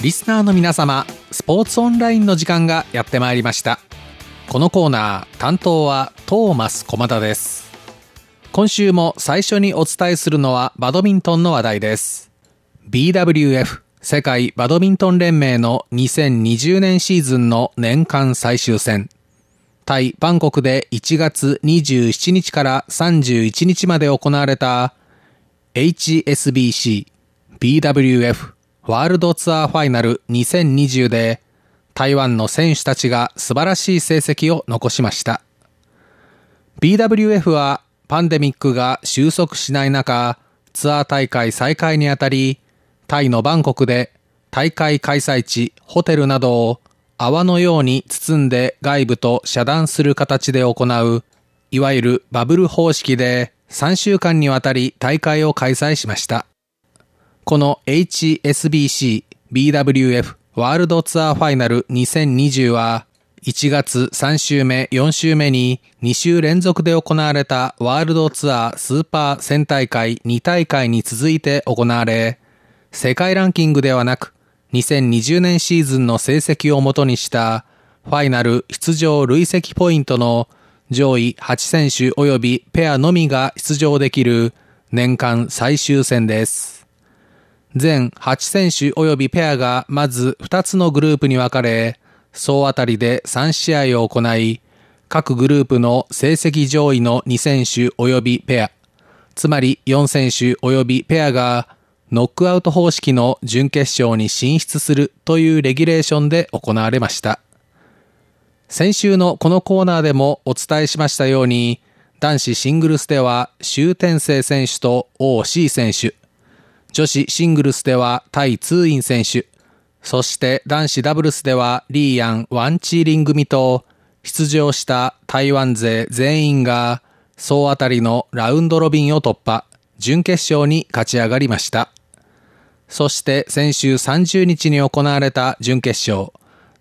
リスナーの皆様スポーツオンラインの時間がやってまいりました。このコーナー担当はトーマス駒田です。今週も最初にお伝えするのはバドミントンの話題です。BWF 世界バドミントン連盟の2020年シーズンの年間最終戦。タイ・バンコクで1月27日から31日まで行われた HSBC BWF ワールドツアーファイナル2020で台湾の選手たちが素晴らしい成績を残しました。BWF はパンデミックが収束しない中、ツアー大会再開にあたり、タイのバンコクで大会開催地、ホテルなどを泡のように包んで外部と遮断する形で行う、いわゆるバブル方式で3週間にわたり大会を開催しました。この HSBC BWF ワールドツアーファイナル2020は1月3週目、4週目に2週連続で行われたワールドツアースーパー1000大会2大会に続いて行われ、世界ランキングではなく2020年シーズンの成績をもとにしたファイナル出場累積ポイントの上位8選手及びペアのみが出場できる年間最終戦です。全8選手及びペアがまず2つのグループに分かれ、総当たりで3試合を行い、各グループの成績上位の2選手及びペア、つまり4選手及びペアがノックアウト方式の準決勝に進出するというレギュレーションで行われました。先週のこのコーナーでもお伝えしましたように、男子シングルスでは、周天成選手と王 C 選手、女子シングルスではタイ・ツーイン選手、そして男子ダブルスではリーヤン・ワンチーリン組と出場した台湾勢全員が総当たりのラウンドロビンを突破、準決勝に勝ち上がりました。そして先週30日に行われた準決勝、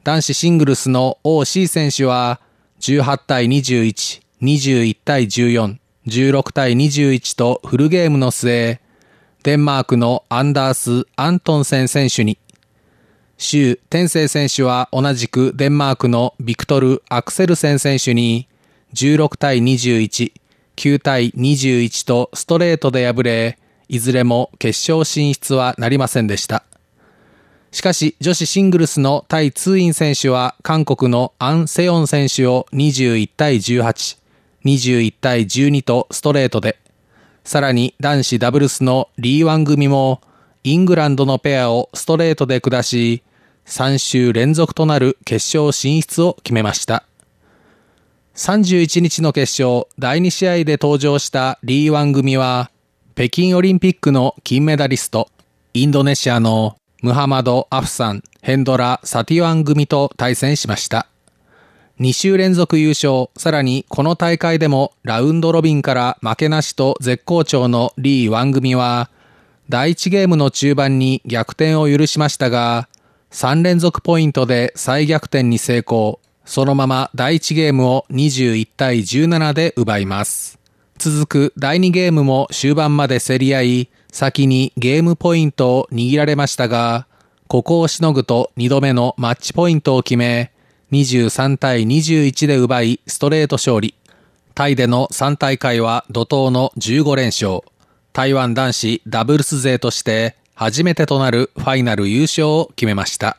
男子シングルスの OC 選手は18対21、21対14、16対21とフルゲームの末、デンマークのアンダース・アントンセン選手に、周天聖選手は同じくデンマークのビクトル・アクセルセン選手に16対21、9対21とストレートで敗れ、いずれも決勝進出はなりませんでした。しかし女子シングルスのタイ・ツーイン選手は韓国のアン・セヨン選手を21対18、21対12とストレートで、さらに男子ダブルスのリーワン組もイングランドのペアをストレートで下し、3週連続となる決勝進出を決めました。31日の決勝第2試合で登場したリーワン組は、北京オリンピックの金メダリスト、インドネシアのムハマド・アフサン、ヘンドラ・サティワン組と対戦しました。2週連続優勝、さらにこの大会でもラウンドロビンから負けなしと絶好調のリー・ワン組は、第1ゲームの中盤に逆転を許しましたが、3連続ポイントで再逆転に成功。そのまま第1ゲームを21対17で奪います。続く第2ゲームも終盤まで競り合い、先にゲームポイントを握られましたが、ここをしのぐと2度目のマッチポイントを決め、23対21で奪いストレート勝利。タイでの3大会は怒涛の15連勝。台湾男子ダブルス勢として初めてとなるファイナル優勝を決めました。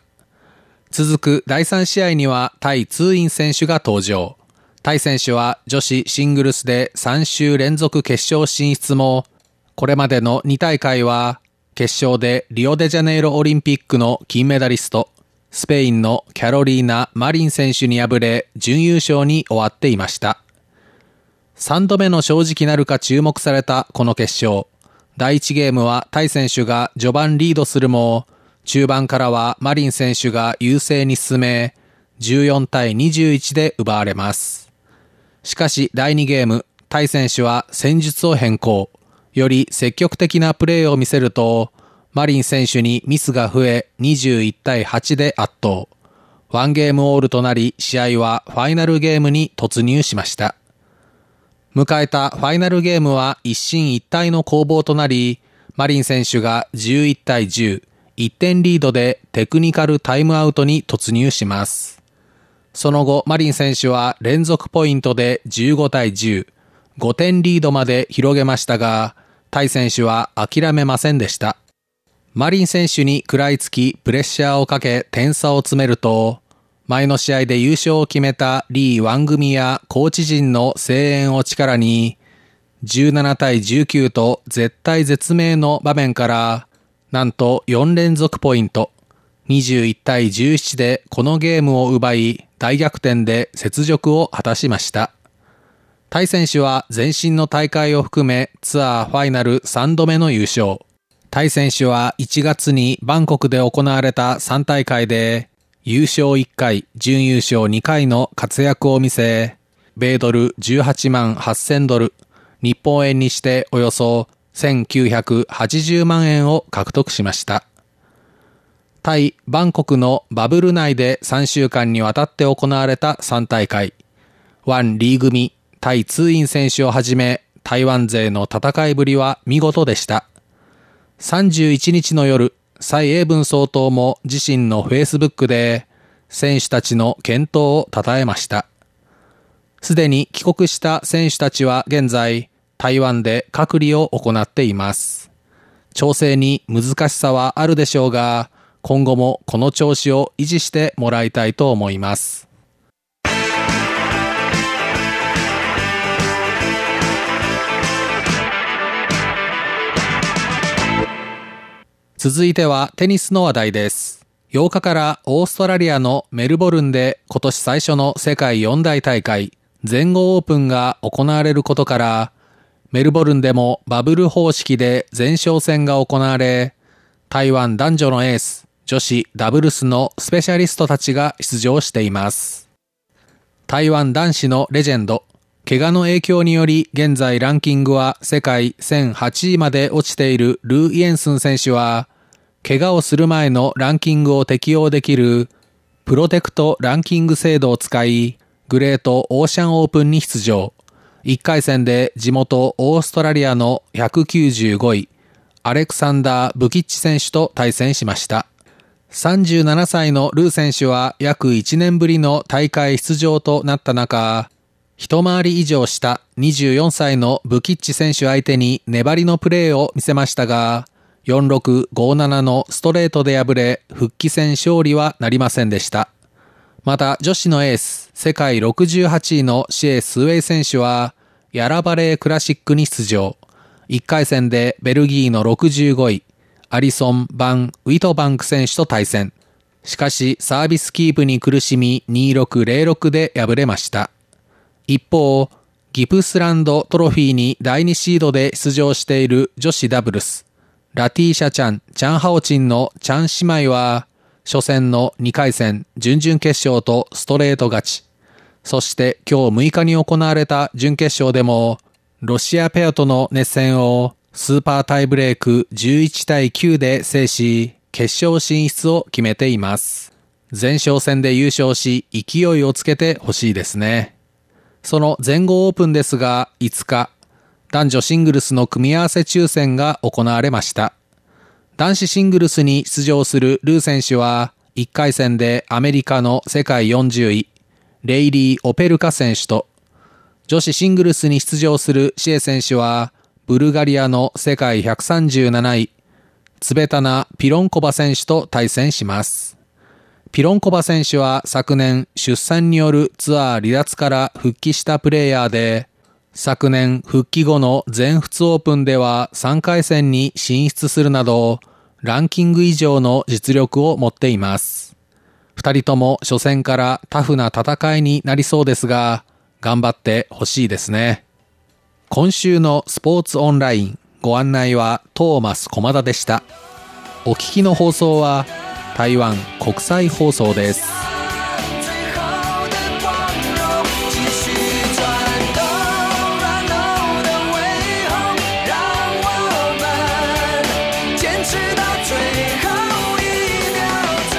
続く第3試合にはタイツーイン選手が登場。タイ選手は女子シングルスで3週連続決勝進出も、これまでの2大会は決勝でリオデジャネイロオリンピックの金メダリスト、スペインのキャロリーナ・マリン選手に敗れ、準優勝に終わっていました。3度目の正直なるか注目されたこの決勝。第1ゲームはタイ選手が序盤リードするも、中盤からはマリン選手が優勢に進め、14対21で奪われます。しかし第2ゲーム、タイ選手は戦術を変更。より積極的なプレーを見せると、マリン選手にミスが増え21対8で圧倒。ワンゲームオールとなり試合はファイナルゲームに突入しました。迎えたファイナルゲームは一進一退の攻防となり、マリン選手が11対10、1点リードでテクニカルタイムアウトに突入します。その後、マリン選手は連続ポイントで15対10、5点リードまで広げましたが、タイ選手は諦めませんでした。マリン選手に食らいつきプレッシャーをかけ点差を詰めると、前の試合で優勝を決めたリー・ワン組やコーチ陣の声援を力に、17対19と絶対絶命の場面から、なんと4連続ポイント、21対17でこのゲームを奪い、大逆転で雪辱を果たしました。タイ選手は前身の大会を含めツアーファイナル3度目の優勝。タイ選手は1月にバンコクで行われた3大会で優勝1回、準優勝2回の活躍を見せ、米ドル18万8000ドル、日本円にしておよそ1980万円を獲得しました。タイ・バンコクのバブル内で3週間にわたって行われた3大会。ワンリー組、タイツーイン選手をはじめ、台湾勢の戦いぶりは見事でした。31日の夜、蔡英文総統も自身のフェイスブックで選手たちの健闘を称えました。すでに帰国した選手たちは現在台湾で隔離を行っています。調整に難しさはあるでしょうが、今後もこの調子を維持してもらいたいと思います。続いてはテニスの話題です。8日からオーストラリアのメルボルンで今年最初の世界四大大会全豪オープンが行われることからメルボルンでもバブル方式で前哨戦が行われ台湾男女のエース女子ダブルスのスペシャリストたちが出場しています。台湾男子のレジェンド怪我の影響により現在ランキングは世界1008位まで落ちているルー・イエンスン選手は、怪我をする前のランキングを適用できるプロテクトランキング制度を使い、グレートオーシャンオープンに出場。1回戦で地元オーストラリアの195位、アレクサンダー・ブキッチ選手と対戦しました。37歳のルー選手は約1年ぶりの大会出場となった中、一回り以上した24歳のブキッチ選手相手に粘りのプレーを見せましたが、4657のストレートで敗れ、復帰戦勝利はなりませんでした。また女子のエース、世界68位のシエ・スウェイ選手は、ヤラバレークラシックに出場。1回戦でベルギーの65位、アリソン・バン・ウィトバンク選手と対戦。しかし、サービスキープに苦しみ2606で敗れました。一方、ギプスランドトロフィーに第2シードで出場している女子ダブルス、ラティーシャちゃん、チャンハオチンのチャン姉妹は、初戦の2回戦、準々決勝とストレート勝ち。そして今日6日に行われた準決勝でも、ロシアペアとの熱戦をスーパータイブレーク11対9で制し、決勝進出を決めています。前哨戦で優勝し、勢いをつけてほしいですね。その全豪オープンですが、5日、男女シングルスの組み合わせ抽選が行われました。男子シングルスに出場するルー選手は、1回戦でアメリカの世界40位、レイリー・オペルカ選手と、女子シングルスに出場するシエ選手は、ブルガリアの世界137位、ツベタナ・ピロンコバ選手と対戦します。ピロンコバ選手は昨年出産によるツアー離脱から復帰したプレイヤーで、昨年復帰後の全仏オープンでは3回戦に進出するなど、ランキング以上の実力を持っています。二人とも初戦からタフな戦いになりそうですが、頑張ってほしいですね。今週のスポーツオンラインご案内はトーマス駒田でした。お聞きの放送は台湾国際放送です。